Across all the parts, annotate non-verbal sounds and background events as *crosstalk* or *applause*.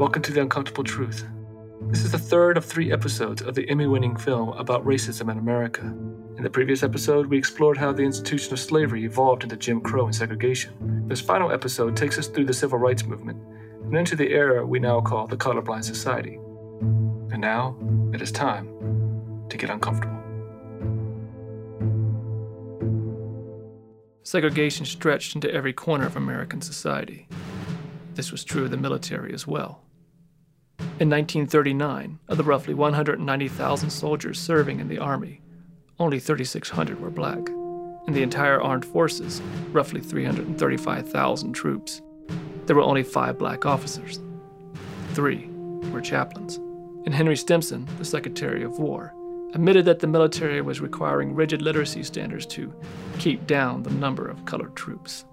Welcome to The Uncomfortable Truth. This is the third of three episodes of the Emmy winning film about racism in America. In the previous episode, we explored how the institution of slavery evolved into Jim Crow and segregation. This final episode takes us through the civil rights movement and into the era we now call the colorblind society. And now, it is time to get uncomfortable. Segregation stretched into every corner of American society. This was true of the military as well. In 1939, of the roughly 190,000 soldiers serving in the Army, only 3,600 were black. In the entire armed forces, roughly 335,000 troops, there were only five black officers. Three were chaplains. And Henry Stimson, the Secretary of War, admitted that the military was requiring rigid literacy standards to keep down the number of colored troops.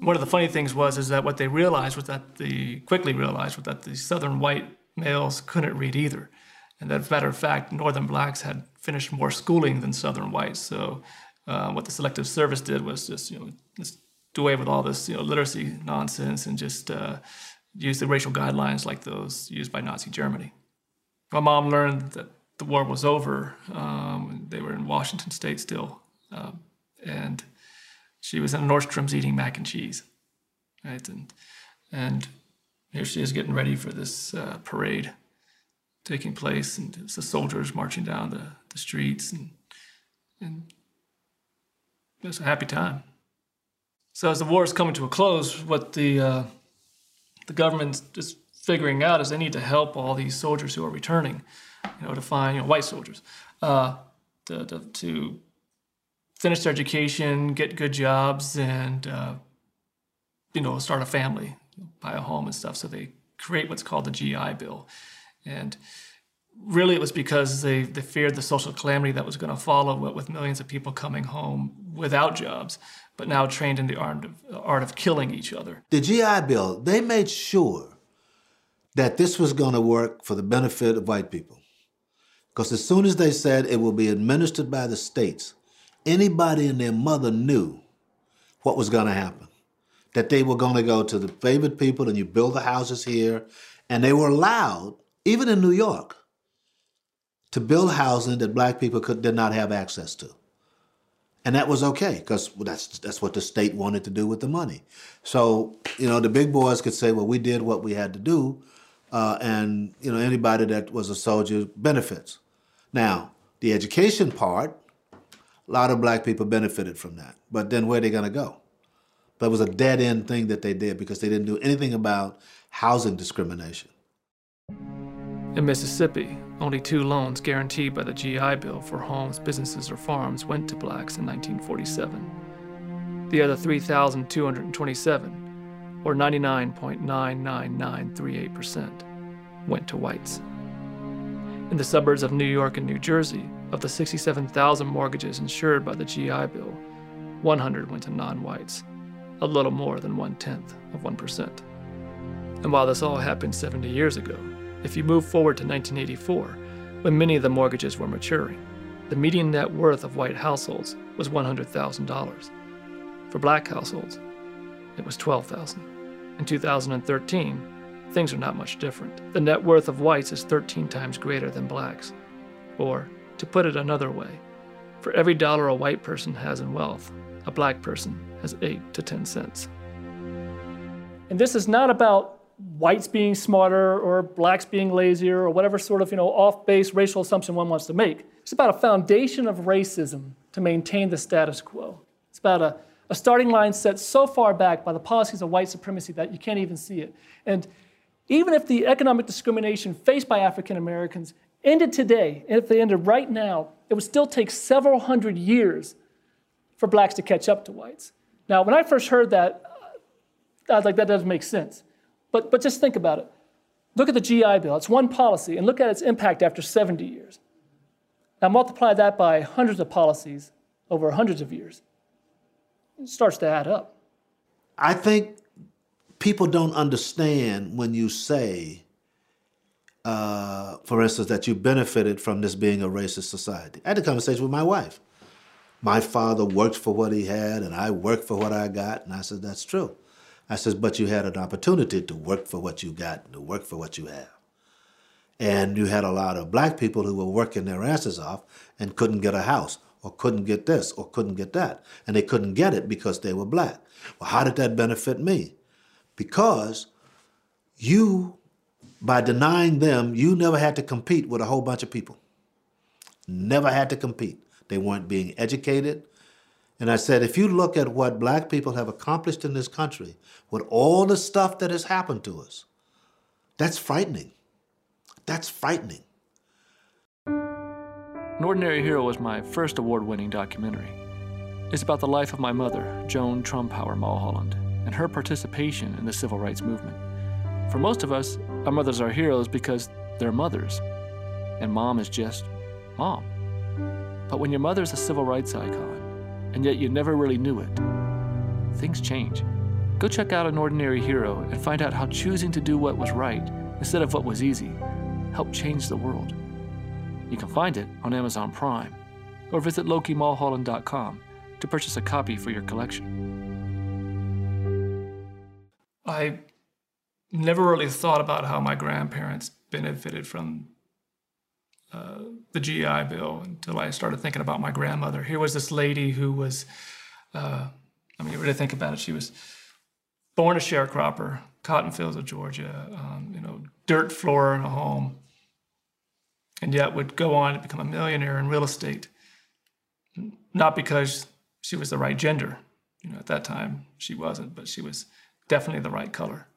One of the funny things was is that what they realized was that the quickly realized was that the southern white males couldn't read either. And that, as a matter of fact, northern blacks had finished more schooling than southern whites. So uh, what the selective service did was just you know just do away with all this you know literacy nonsense and just uh, use the racial guidelines like those used by Nazi Germany. My mom learned that the war was over. Um, they were in Washington State still, um, and she was in Nordstrom's eating mac and cheese, right? And and here she is getting ready for this uh, parade taking place, and it's the soldiers marching down the, the streets, and and it was a happy time. So as the war is coming to a close, what the uh, the government's just figuring out is they need to help all these soldiers who are returning, you know, to find you know, white soldiers, uh, to, to, to finish their education, get good jobs, and uh, you know start a family, buy a home and stuff. So they create what's called the GI Bill, and really it was because they, they feared the social calamity that was going to follow with millions of people coming home without jobs, but now trained in the art of, art of killing each other. The GI Bill, they made sure that this was going to work for the benefit of white people. Because as soon as they said it will be administered by the states, anybody and their mother knew what was going to happen. That they were going to go to the favored people and you build the houses here. And they were allowed, even in New York, to build housing that black people could, did not have access to. And that was okay, because that's, that's what the state wanted to do with the money. So, you know, the big boys could say, well, we did what we had to do, uh, and, you know, anybody that was a soldier benefits. Now, the education part, a lot of black people benefited from that. But then where are they going to go? That was a dead end thing that they did because they didn't do anything about housing discrimination. In Mississippi, only two loans guaranteed by the GI Bill for homes, businesses, or farms went to blacks in 1947. The other 3,227, or 99.99938%, went to whites. In the suburbs of New York and New Jersey, of the 67,000 mortgages insured by the GI Bill, 100 went to non whites, a little more than one tenth of 1%. And while this all happened 70 years ago, if you move forward to 1984, when many of the mortgages were maturing, the median net worth of white households was $100,000. For black households, it was $12,000. In 2013, things are not much different. The net worth of whites is 13 times greater than blacks, or to put it another way, for every dollar a white person has in wealth, a black person has 8 to 10 cents. And this is not about whites being smarter or blacks being lazier or whatever sort of you know off-base racial assumption one wants to make. It's about a foundation of racism to maintain the status quo. It's about a, a starting line set so far back by the policies of white supremacy that you can't even see it. And even if the economic discrimination faced by African Americans ended today, and if they ended right now, it would still take several hundred years for blacks to catch up to whites. Now, when I first heard that, I was like, that doesn't make sense. But, but just think about it. Look at the GI Bill, it's one policy, and look at its impact after 70 years. Now, multiply that by hundreds of policies over hundreds of years. It starts to add up. I think people don't understand when you say uh, for instance, that you benefited from this being a racist society. I had a conversation with my wife. My father worked for what he had, and I worked for what I got, and I said, that's true. I says, but you had an opportunity to work for what you got and to work for what you have. And you had a lot of black people who were working their asses off and couldn't get a house or couldn't get this or couldn't get that. And they couldn't get it because they were black. Well, how did that benefit me? Because you, by denying them, you never had to compete with a whole bunch of people. Never had to compete. They weren't being educated. And I said, if you look at what black people have accomplished in this country, with all the stuff that has happened to us, that's frightening. That's frightening. An Ordinary Hero was my first award winning documentary. It's about the life of my mother, Joan Trumpauer Mulholland, and her participation in the civil rights movement. For most of us, our mothers are heroes because they're mothers, and mom is just mom. But when your mother's a civil rights icon, and yet you never really knew it, things change. Go check out An Ordinary Hero and find out how choosing to do what was right instead of what was easy helped change the world. You can find it on Amazon Prime or visit lokimulholland.com to purchase a copy for your collection. I never really thought about how my grandparents benefited from uh, the GI Bill until I started thinking about my grandmother. Here was this lady who was, uh, I mean, you really think about it, she was born a sharecropper, cotton fields of Georgia, um, you know, dirt floor in a home, and yet would go on to become a millionaire in real estate. Not because she was the right gender, you know, at that time she wasn't, but she was definitely the right color.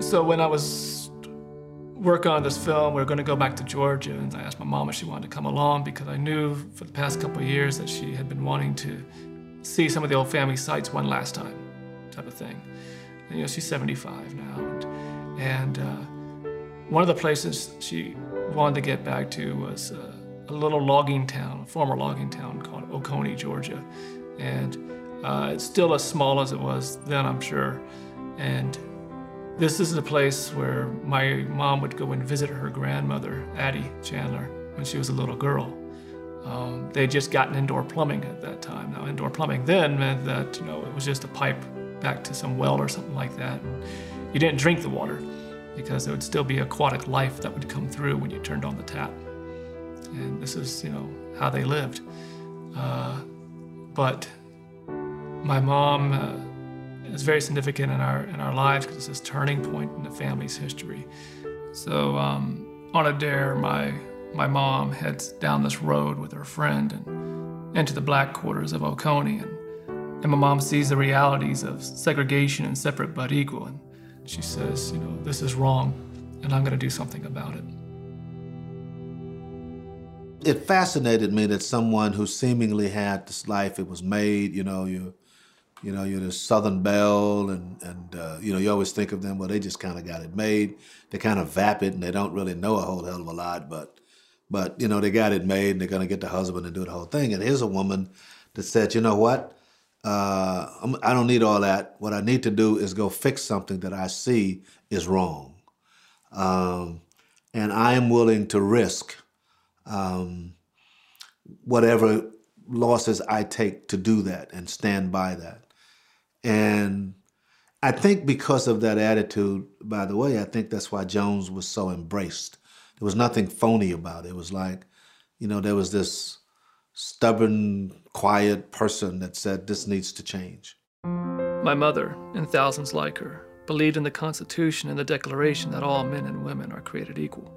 So when I was working on this film, we were going to go back to Georgia, and I asked my mom if she wanted to come along because I knew for the past couple of years that she had been wanting to see some of the old family sites one last time, type of thing. And, you know, she's 75 now, and, and uh, one of the places she wanted to get back to was uh, a little logging town, a former logging town called Oconee, Georgia, and uh, it's still as small as it was then, I'm sure, and this is the place where my mom would go and visit her grandmother, Addie Chandler, when she was a little girl. Um, they had just gotten indoor plumbing at that time. Now, indoor plumbing then meant that you know it was just a pipe back to some well or something like that. You didn't drink the water because there would still be aquatic life that would come through when you turned on the tap. And this is you know how they lived. Uh, but my mom uh, is very significant in our in our lives because it's this turning point in the family's history. So um, on a dare, my my mom heads down this road with her friend and into the black quarters of Oconee. And, and my mom sees the realities of segregation and separate but equal. And she says, you know, this is wrong, and I'm going to do something about it. It fascinated me that someone who seemingly had this life, it was made, you know, you you know, you're the Southern Belle, and and uh, you know, you always think of them. Well, they just kind of got it made. They kind of vapid, and they don't really know a whole hell of a lot. But but, you know, they got it made and they're to get the husband and do the whole thing. And here's a woman that said, you know what? Uh, I don't need all that. What I need to do is go fix something that I see is wrong. Um, and I am willing to risk um, whatever losses I take to do that and stand by that. And I think because of that attitude, by the way, I think that's why Joan's was so embraced there was nothing phony about it. It was like, you know, there was this stubborn, quiet person that said this needs to change. My mother, and thousands like her, believed in the Constitution and the Declaration that all men and women are created equal.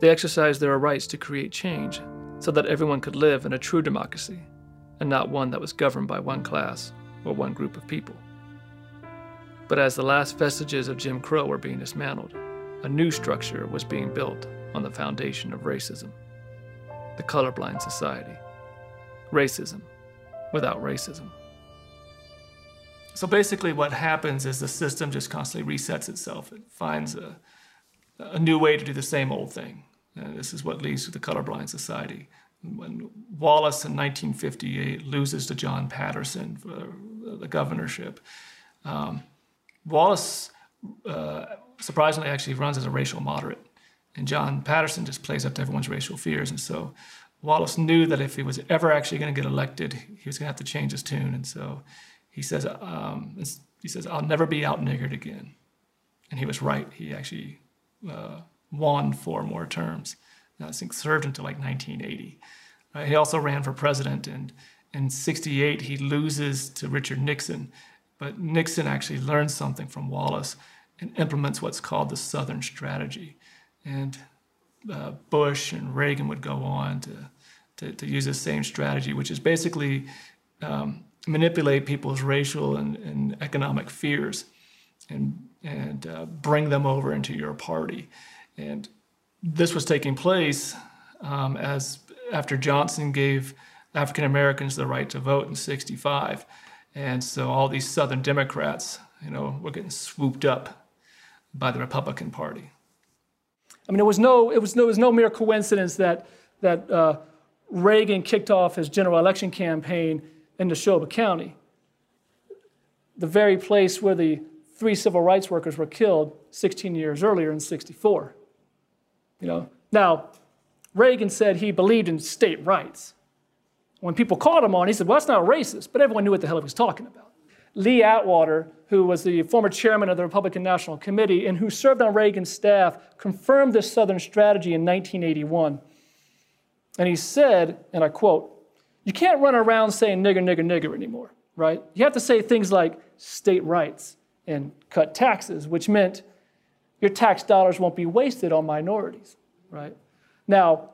They exercised their rights to create change so that everyone could live in a true democracy and not one that was governed by one class or one group of people. But as the last vestiges of Jim Crow were being dismantled, a new structure was being built on the foundation of racism the colorblind society. Racism without racism. So basically, what happens is the system just constantly resets itself. It finds a, a new way to do the same old thing. And this is what leads to the colorblind society. When Wallace in 1958 loses to John Patterson for the governorship, um, Wallace uh, surprisingly actually runs as a racial moderate. And John Patterson just plays up to everyone's racial fears. And so Wallace knew that if he was ever actually going to get elected, he was going to have to change his tune. And so he says, um, he says, I'll never be out niggered again. And he was right. He actually uh, won four more terms. I think served until like 1980. Uh, he also ran for president, and in 68 he loses to Richard Nixon. But Nixon actually learns something from Wallace and implements what's called the Southern Strategy. And uh, Bush and Reagan would go on to, to, to, use the same strategy, which is basically um, manipulate people's racial and, and economic fears and, and uh, bring them over into your party. And this was taking place um, as after Johnson gave African Americans the right to vote in 65. And so all these Southern Democrats, you know, were getting swooped up by the Republican Party. I mean, it was no, it was no, it was no mere coincidence that, that uh, Reagan kicked off his general election campaign in Neshoba County, the very place where the three civil rights workers were killed 16 years earlier in 64. You know, now Reagan said he believed in state rights. When people called him on, he said, "Well, that's not racist," but everyone knew what the hell he was talking about. Lee Atwater, who was the former chairman of the Republican National Committee and who served on Reagan's staff, confirmed this Southern strategy in 1981. And he said, and I quote, You can't run around saying nigger, nigger, nigger anymore, right? You have to say things like state rights and cut taxes, which meant your tax dollars won't be wasted on minorities, right? Now,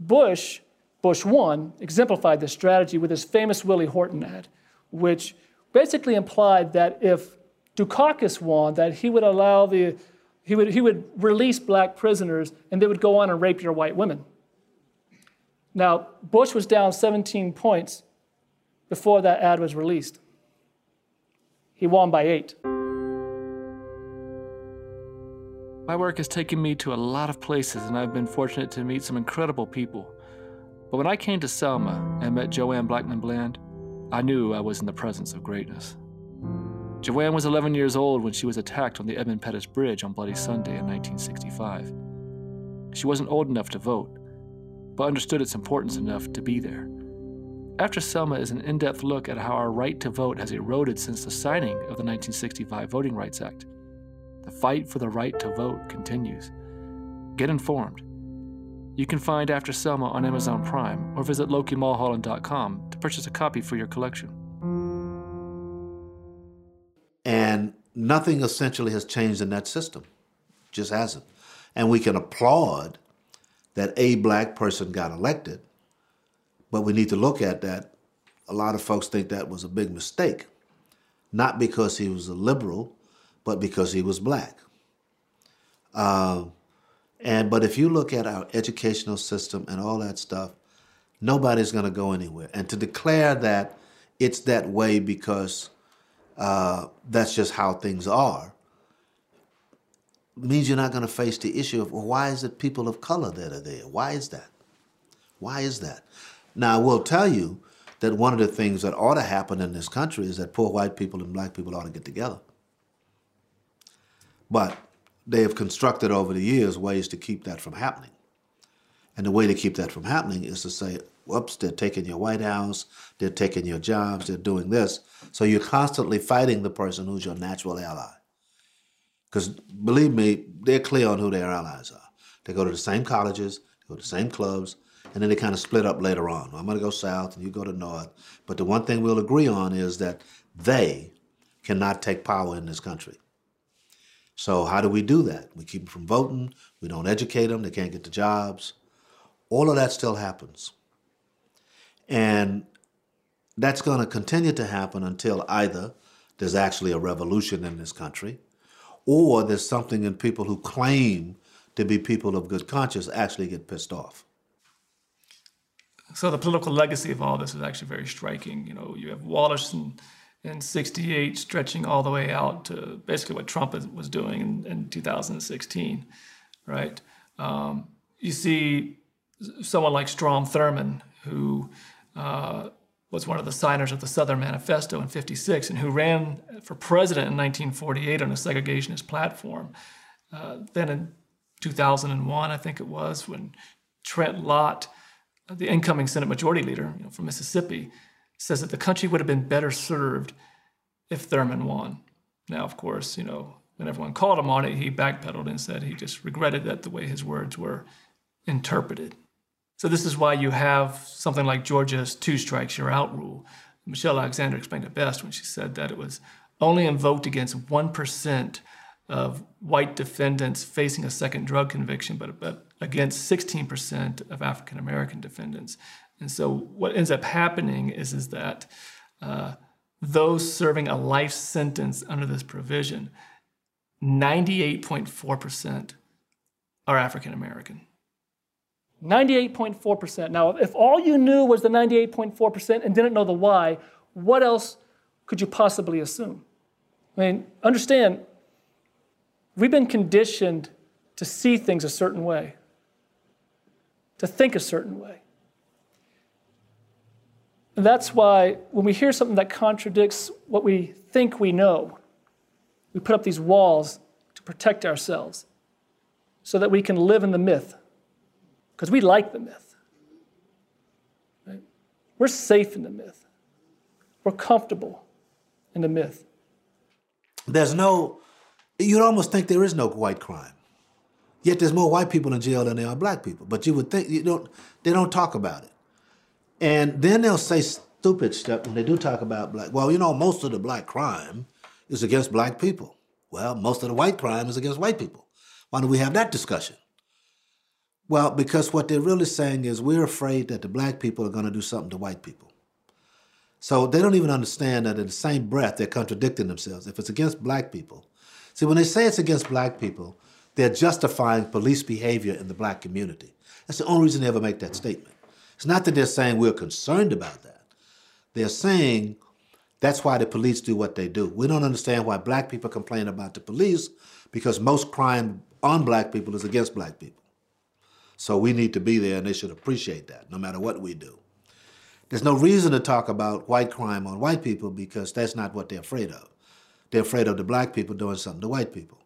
Bush, Bush 1, exemplified this strategy with his famous Willie Horton ad, which basically implied that if Dukakis won, that he would allow the, he would, he would release black prisoners and they would go on and rape your white women. Now, Bush was down 17 points before that ad was released. He won by eight. My work has taken me to a lot of places, and I've been fortunate to meet some incredible people. But when I came to Selma and met Joanne Blackmon Bland, I knew I was in the presence of greatness. Joanne was 11 years old when she was attacked on the Edmund Pettus Bridge on Bloody Sunday in 1965. She wasn't old enough to vote, but understood its importance enough to be there. After Selma is an in depth look at how our right to vote has eroded since the signing of the 1965 Voting Rights Act. The fight for the right to vote continues. Get informed. You can find After Selma on Amazon Prime or visit LokiMulholland.com to purchase a copy for your collection. And nothing essentially has changed in that system. Just hasn't. And we can applaud that a black person got elected, but we need to look at that. A lot of folks think that was a big mistake, not because he was a liberal, but because he was black. Uh, and but if you look at our educational system and all that stuff, nobody's going to go anywhere. And to declare that it's that way because uh, that's just how things are means you're not going to face the issue of well, why is it people of color that are there? Why is that? Why is that? Now, I will tell you that one of the things that ought to happen in this country is that poor white people and black people ought to get together. But they have constructed over the years ways to keep that from happening. And the way to keep that from happening is to say, whoops, they're taking your White House, they're taking your jobs, they're doing this. So you're constantly fighting the person who's your natural ally. Because believe me, they're clear on who their allies are. They go to the same colleges, they go to the same clubs, and then they kind of split up later on. I'm going to go south and you go to north. But the one thing we'll agree on is that they cannot take power in this country. So how do we do that? We keep them from voting. We don't educate them. They can't get the jobs. All of that still happens. And that's going to continue to happen until either there's actually a revolution in this country or there's something in people who claim to be people of good conscience actually get pissed off. So the political legacy of all this is actually very striking. You know, you have Wallace and in 68 stretching all the way out to basically what Trump was doing in, in 2016, right? Um, you see someone like Strom Thurmond, who uh, was one of the signers of the Southern Manifesto in 56 and who ran for president in 1948 on a segregationist platform. Uh, then in 2001, I think it was, when Trent Lott, the incoming Senate Majority Leader you know, from Mississippi, says that the country would have been better served if Thurmond won. Now, of course, you know, when everyone called him on it, he backpedaled and said he just regretted that the way his words were interpreted. So this is why you have something like Georgia's two strikes you're out rule. Michelle Alexander explained it best when she said that it was only invoked against 1% of white defendants facing a second drug conviction, but, but against 16% of African American defendants. And so what ends up happening is, is that uh, those serving a life sentence under this provision, 98.4% are African American. 98.4%. Now, if all you knew was the 98.4% and didn't know the why, what else could you possibly assume? I mean, understand, we've been conditioned to see things a certain way, to think a certain way. That's why when we hear something that contradicts what we think we know, we put up these walls to protect ourselves so that we can live in the myth because we like the myth. Right? We're safe in the myth. We're comfortable in the myth. There's no, you'd almost think there is no white crime. Yet there's more white people in jail than there are black people. But you would think, you don't, they don't talk about it. And then they'll say stupid stuff when they do talk about black. Well, you know, most of the black crime is against black people. Well, most of the white crime is against white people. Why don't we have that discussion? Well, because what they're really saying is we're afraid that the black people are going to do something to white people. So they don't even understand that in the same breath they're contradicting themselves. If it's against black people, see, when they say it's against black people, they're justifying police behavior in the black community. That's the only reason they ever make that statement. It's not that they're saying we're concerned about that. They're saying that's why the police do what they do. We don't understand why black people complain about the police because most crime on black people is against black people. So we need to be there and they should appreciate that no matter what we do. There's no reason to talk about white crime on white people because that's not what they're afraid of. They're afraid of the black people doing something to white people.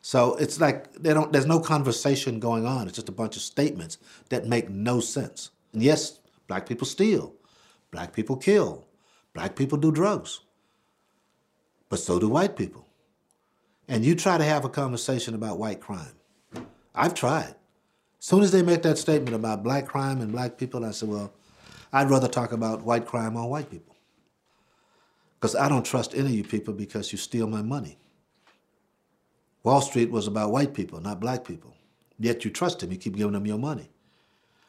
So it's like they don't there's no conversation going on. It's just a bunch of statements that make no sense. Yes, black people steal. Black people kill. Black people do drugs. But so do white people. And you try to have a conversation about white crime. I've tried. As soon as they make that statement about black crime and black people, I said, well, I'd rather talk about white crime on white people. Because I don't trust any of you people because you steal my money. Wall Street was about white people, not black people. Yet you trust them, you keep giving them your money.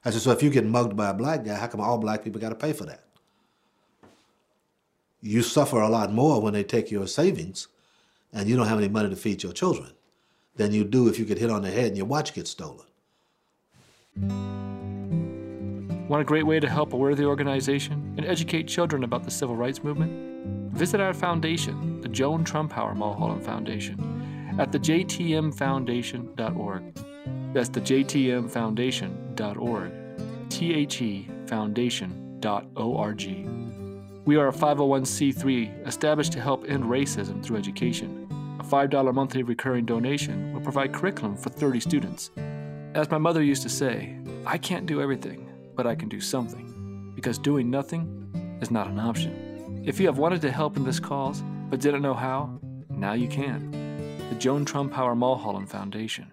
I said, so if you get mugged by a black guy, how come all black people got to pay for that? You suffer a lot more when they take your savings and you don't have any money to feed your children than you do if you get hit on the head and your watch gets stolen. Want a great way to help a worthy organization and educate children about the civil rights movement? Visit our foundation, the Joan Trumpauer Mulholland Foundation, at thejtmfoundation.org. That's the jtmfoundation.org. We are a 501c3 established to help end racism through education. A $5 monthly recurring donation will provide curriculum for 30 students as my mother used to say, I can't do everything, but I can do something, because doing nothing is not an option. If you have wanted to help in this cause, but didn't know how, now you can. The Joan Trumpauer Mulholland Foundation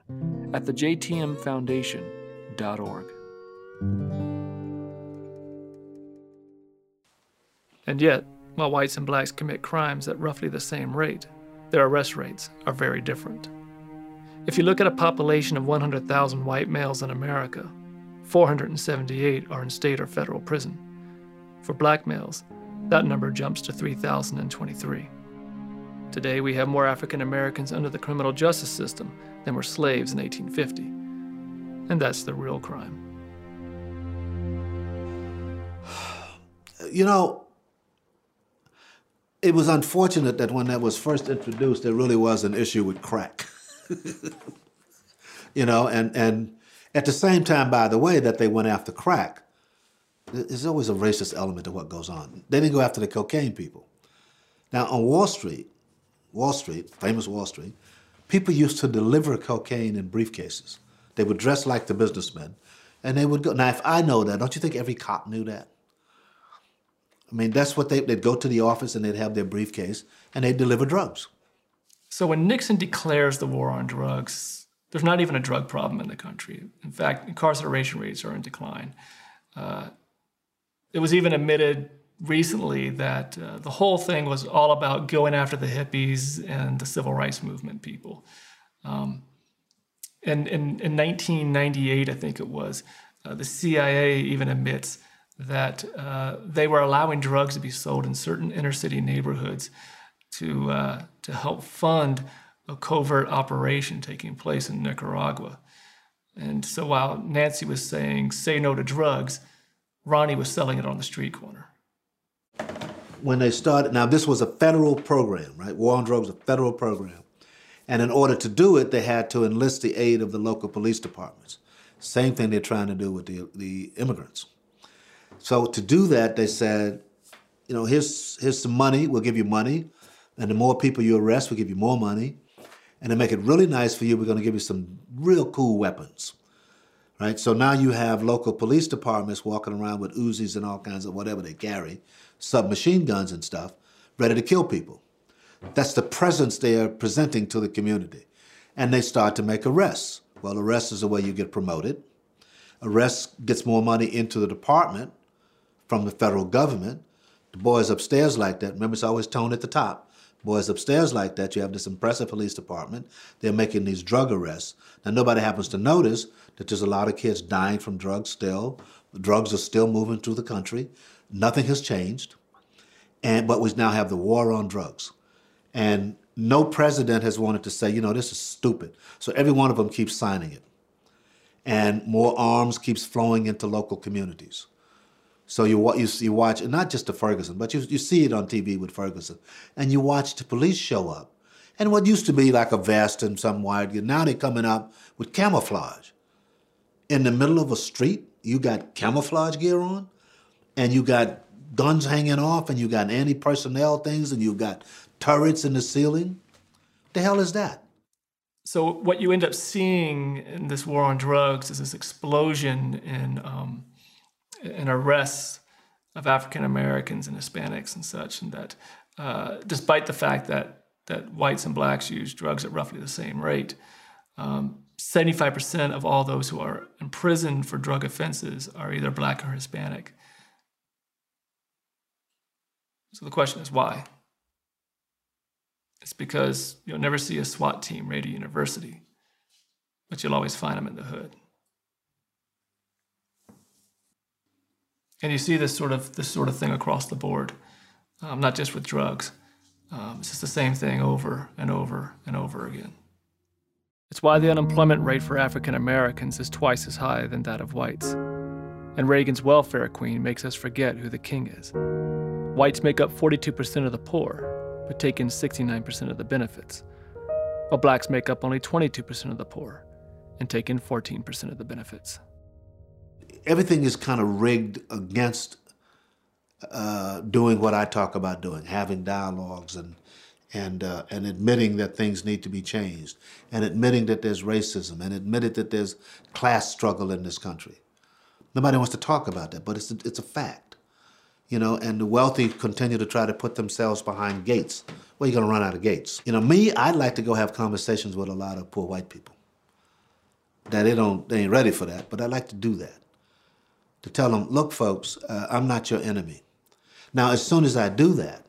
at the jtmfoundation.org. And yet, while whites and blacks commit crimes at roughly the same rate, their arrest rates are very different. If you look at a population of 100,000 white males in America, 478 are in state or federal prison. For black males, that number jumps to 3,023. Today, we have more African Americans under the criminal justice system than were slaves in 1850. And that's the real crime. *sighs* You know, it was unfortunate that when that was first introduced, there really was an issue with crack. *laughs* you know, and, and at the same time, by the way, that they went after crack, there's always a racist element to what goes on. They didn't go after the cocaine people. Now, on Wall Street, Wall Street, famous Wall Street, people used to deliver cocaine in briefcases They would dress like the businessmen, and they would go. Now, if I know that, don't you think every cop knew that? I mean, that's what they, they'd go to the office and they'd have their briefcase and they'd deliver drugs. So when Nixon declares the war on drugs, there's not even a drug problem in the country. In fact, incarceration rates are in decline. Uh, it was even admitted recently that uh, the whole thing was all about going after the hippies and the civil rights movement people. Um, and in, in 1998, I think it was, uh, the CIA even admits that uh, they were allowing drugs to be sold in certain inner city neighborhoods to, uh, to help fund a covert operation taking place in Nicaragua. And so while Nancy was saying, say no to drugs, Ronnie was selling it on the street corner. When they started, now this was a federal program, right? War on Drugs was a federal program. And in order to do it, they had to enlist the aid of the local police departments. Same thing they're trying to do with the, the immigrants. So to do that, they said, you know, here's, here's some money, we'll give you money. And the more people you arrest, we'll give you more money. And to make it really nice for you, we're going to give you some real cool weapons. Right? So now you have local police departments walking around with Uzis and all kinds of whatever they carry, submachine guns and stuff, ready to kill people. That's the presence they are presenting to the community. And they start to make arrests. Well, arrests is the way you get promoted. Arrests gets more money into the department from the federal government. The boys upstairs like that. Remember, it's always tone at the top. Boys upstairs like that. You have this impressive police department. They're making these drug arrests. Now, nobody happens to notice that there's a lot of kids dying from drugs still. Drugs are still moving through the country. Nothing has changed. And, but we now have the war on drugs. And no president has wanted to say, you know, this is stupid. So every one of them keeps signing it. And more arms keeps flowing into local communities. So you, you, you watch, and not just the Ferguson, but you, you see it on TV with Ferguson, and you watch the police show up. And what used to be like a vest and some wide, now they're coming up with camouflage. In the middle of a street, you got camouflage gear on, and you got guns hanging off, and you got anti-personnel things, and you've got turrets in the ceiling. The hell is that? So what you end up seeing in this war on drugs is this explosion in um, and arrests of African Americans and Hispanics and such, and that uh, despite the fact that that whites and blacks use drugs at roughly the same rate, um, 75% of all those who are imprisoned for drug offenses are either black or Hispanic. So the question is why? It's because you'll never see a SWAT team raid a university, but you'll always find them in the hood. And you see this sort of this sort of thing across the board, um, not just with drugs. Um, it's just the same thing over and over and over again. It's why the unemployment rate for African Americans is twice as high than that of whites. And Reagan's welfare queen makes us forget who the king is. Whites make up 42% of the poor, but take in 69% of the benefits, while blacks make up only 22% of the poor and take in 14% of the benefits everything is kind of rigged against uh, doing what I talk about doing, having dialogues and and uh, and admitting that things need to be changed, and admitting that there's racism, and admitting that there's class struggle in this country. Nobody wants to talk about that, but it's a, it's a fact, you know. And the wealthy continue to try to put themselves behind gates. Well, you're going to run out of gates. You know, me, I'd like to go have conversations with a lot of poor white people. That they don't, they ain't ready for that, but I'd like to do that to tell them, look, folks, uh, I'm not your enemy. Now, as soon as I do that,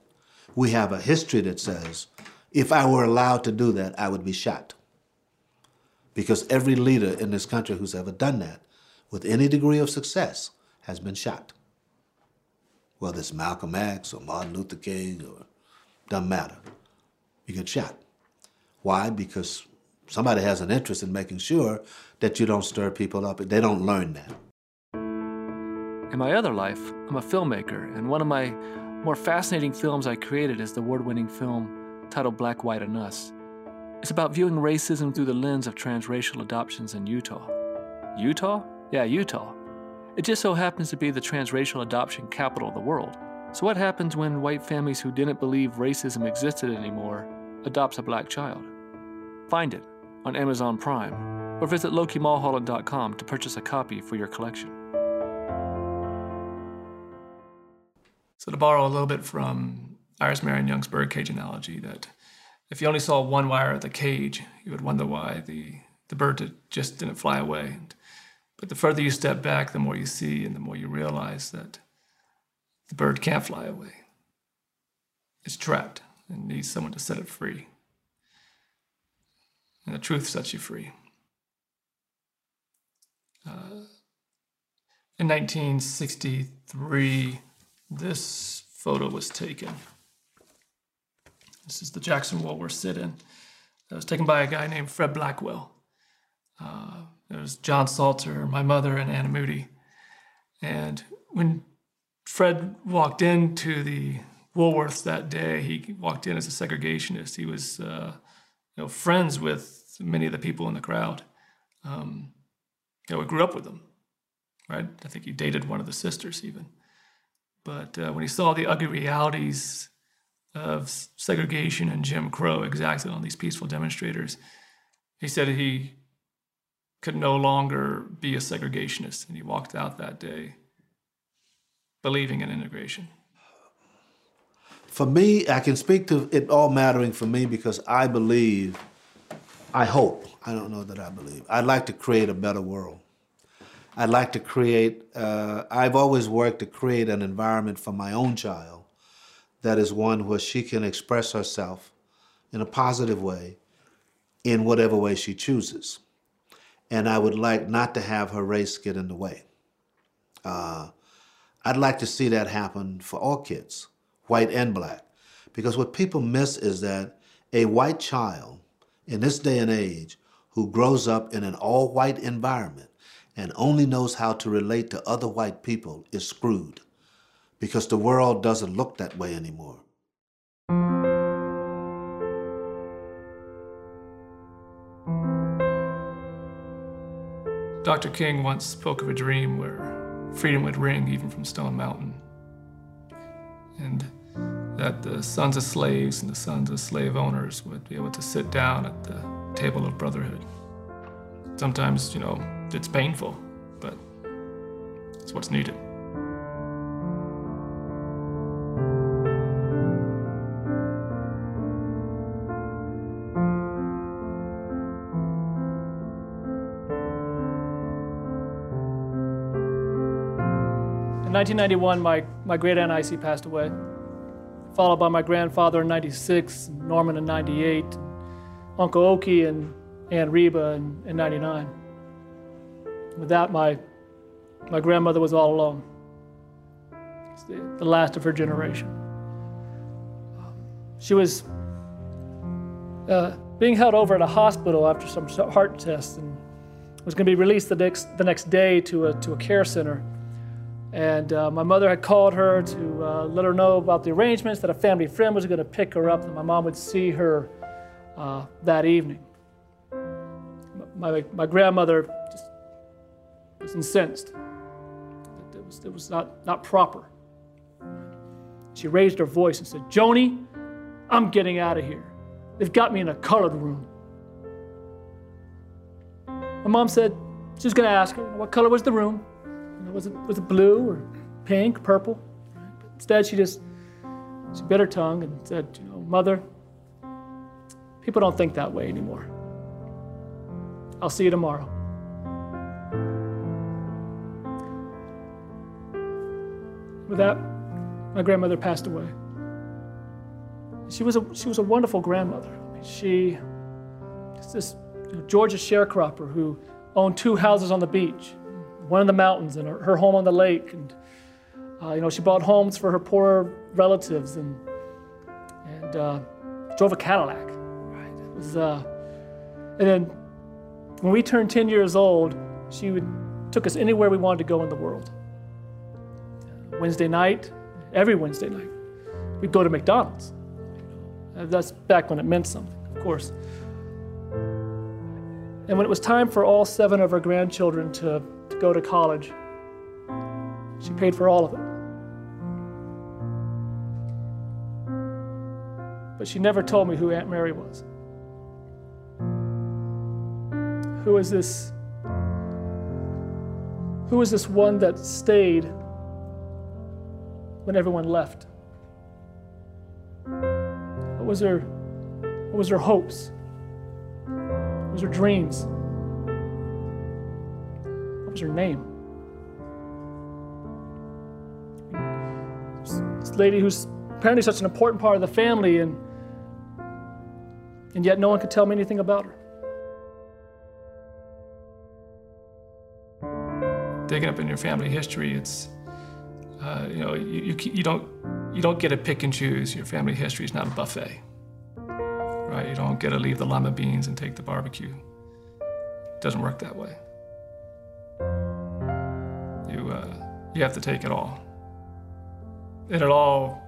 we have a history that says if I were allowed to do that, I would be shot. Because every leader in this country who's ever done that, with any degree of success, has been shot. Whether it's Malcolm X or Martin Luther King or doesn't matter. You get shot. Why? Because somebody has an interest in making sure that you don't stir people up. They don't learn that. In my other life, I'm a filmmaker, and one of my more fascinating films I created is the award winning film titled Black, White, and Us. It's about viewing racism through the lens of transracial adoptions in Utah. Utah? Yeah, Utah. It just so happens to be the transracial adoption capital of the world. So, what happens when white families who didn't believe racism existed anymore adopts a black child? Find it on Amazon Prime or visit lokimulholland.com to purchase a copy for your collection. So, to borrow a little bit from Iris Marion Young's birdcage analogy, that if you only saw one wire of the cage, you would wonder why the, the bird just didn't fly away. But the further you step back, the more you see and the more you realize that the bird can't fly away. It's trapped and needs someone to set it free. And the truth sets you free. Uh, in 1963, this photo was taken. This is the Jackson Woolworth sit-in. That was taken by a guy named Fred Blackwell. Uh, it was John Salter, my mother, and Anne Moody. And when Fred walked into the Woolworths that day, he walked in as a segregationist. He was, uh, you know, friends with many of the people in the crowd. Um, you know, grew up with them, right? I think he dated one of the sisters even. But uh, when he saw the ugly realities of segregation and Jim Crow exacted on these peaceful demonstrators, he said he could no longer be a segregationist, and he walked out that day believing in integration. For me, I can speak to it all mattering for me because I believe, I hope, I don't know that I believe, I'd like to create a better world. I'd like to create, uh, I've always worked to create an environment for my own child that is one where she can express herself in a positive way in whatever way she chooses. And I would like not to have her race get in the way. Uh, I'd like to see that happen for all kids, white and black. Because what people miss is that a white child in this day and age who grows up in an all white environment and only knows how to relate to other white people is screwed because the world doesn't look that way anymore. Dr. King once spoke of a dream where freedom would ring even from Stone Mountain. And that the sons of slaves and the sons of slave owners would be able to sit down at the table of brotherhood. Sometimes, you know, it's painful, but it's what's needed. 1991, my, my great aunt Icy passed away, followed by my grandfather in 96, Norman in 98, Uncle Okie and Aunt Reba in, in 99. With that, my, my grandmother was all alone. The, the, last of her generation. She was uh, being held over at a hospital after some heart tests and was going to be released the next, the next day to a, to a care center. And uh, my mother had called her to uh, let her know about the arrangements that a family friend was going to pick her up, and my mom would see her uh, that evening. My, my grandmother just was incensed. It was, it was not, not proper. She raised her voice and said, Joni, I'm getting out of here. They've got me in a colored room. My mom said she was going to ask her, what color was the room? Was it was it blue or pink, purple? But instead, she just she bit her tongue and said, "You know, mother, people don't think that way anymore. I'll see you tomorrow." With that, my grandmother passed away. She was a she was a wonderful grandmother. I mean, she this you know, Georgia sharecropper who owned two houses on the beach one in the mountains and her, her home on the lake. And, uh, you know, she bought homes for her poor relatives and, and uh, drove a Cadillac. Right? It was, uh, and then when we turned 10 years old, she would, took us anywhere we wanted to go in the world. Wednesday night, every Wednesday night, we'd go to McDonald's. That's back when it meant something, of course. And when it was time for all seven of our grandchildren to go to college. She paid for all of it. But she never told me who Aunt Mary was. who is this who is this one that stayed when everyone left? What was her what was her hopes? What was her dreams? What was her name? This lady who's apparently such an important part of the family and and yet no one could tell me anything about her. Digging up in your family history, it's uh, you know you, you, you don't you don't get to pick and choose. Your family history is not a buffet, right? You don't get to leave the lima beans and take the barbecue. It doesn't work that way. You uh, you have to take it all. And it all,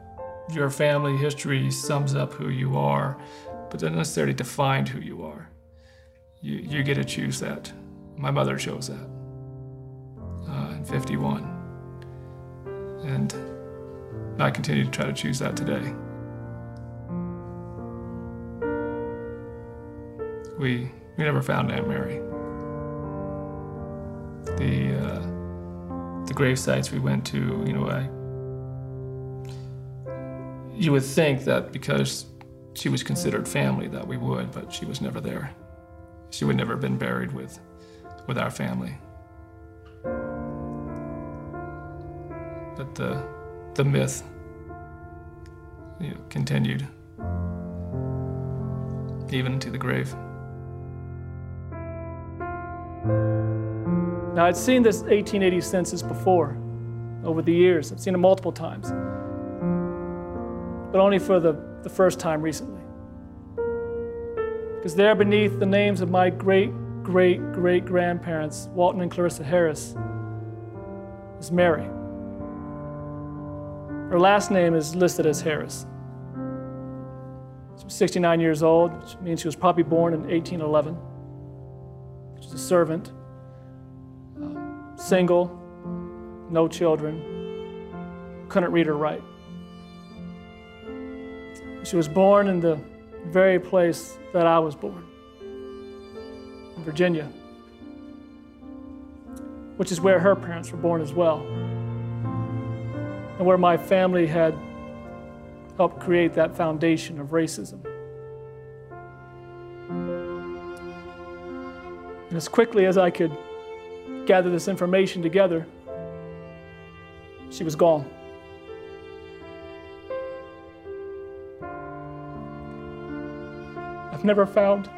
your family history sums up who you are, but doesn't necessarily define who you are. You, you get to choose that. My mother chose that uh, in 51. And I continue to try to choose that today. We, we never found Aunt Mary. The, uh, the grave sites we went to, you know, I, you would think that because she was considered family that we would, but she was never there. She would never have been buried with, with our family. But the, the myth you know, continued even to the grave. Now, I'd seen this 1880 census before over the years. I've seen it multiple times, but only for the, the first time recently. Because there beneath the names of my great, great, great grandparents, Walton and Clarissa Harris, is Mary. Her last name is listed as Harris. She's 69 years old, which means she was probably born in 1811. She's a servant, single, no children, couldn't read or write. She was born in the very place that I was born, in Virginia, which is where her parents were born as well, and where my family had helped create that foundation of racism. And as quickly as I could gather this information together, she was gone. I've never found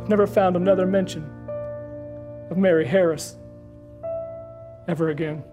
I've never found another mention of Mary Harris ever again.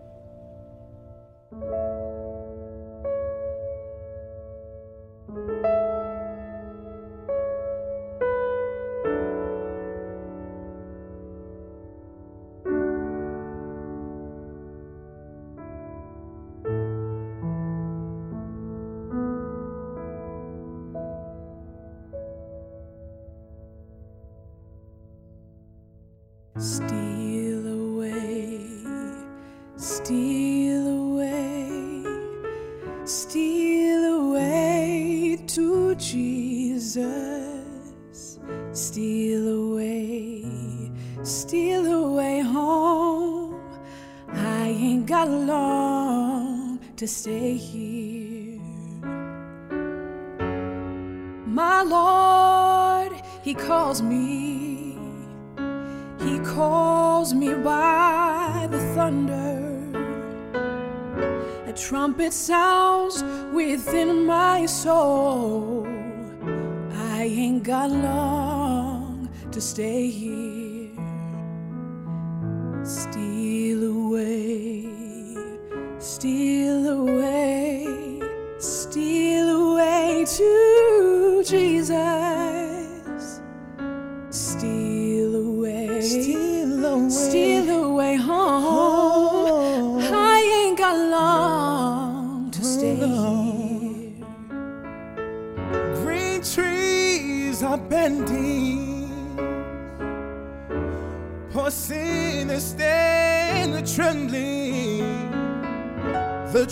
Thunder. A trumpet sounds within my soul. I ain't got long to stay here.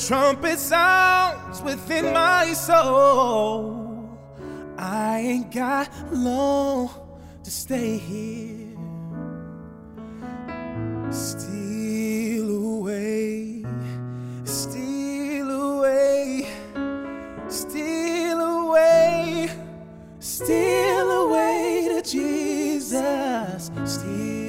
Trumpet sounds within my soul. I ain't got long to stay here. Steal away, steal away, steal away, steal away to Jesus. Steal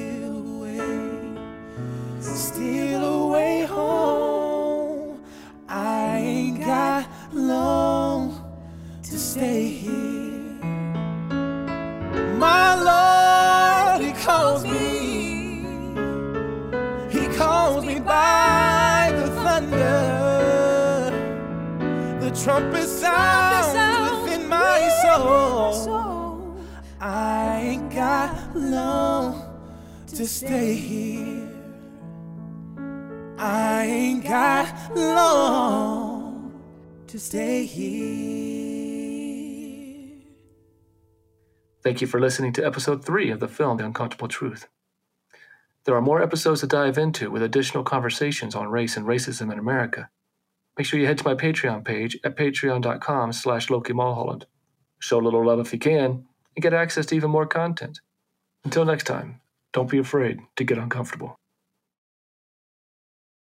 stay here. Thank you for listening to episode 3 of the film The Uncomfortable Truth. There are more episodes to dive into with additional conversations on race and racism in America. Make sure you head to my Patreon page at patreon.com slash Loki Mulholland. Show a little love if you can, and get access to even more content. Until next time, don't be afraid to get uncomfortable.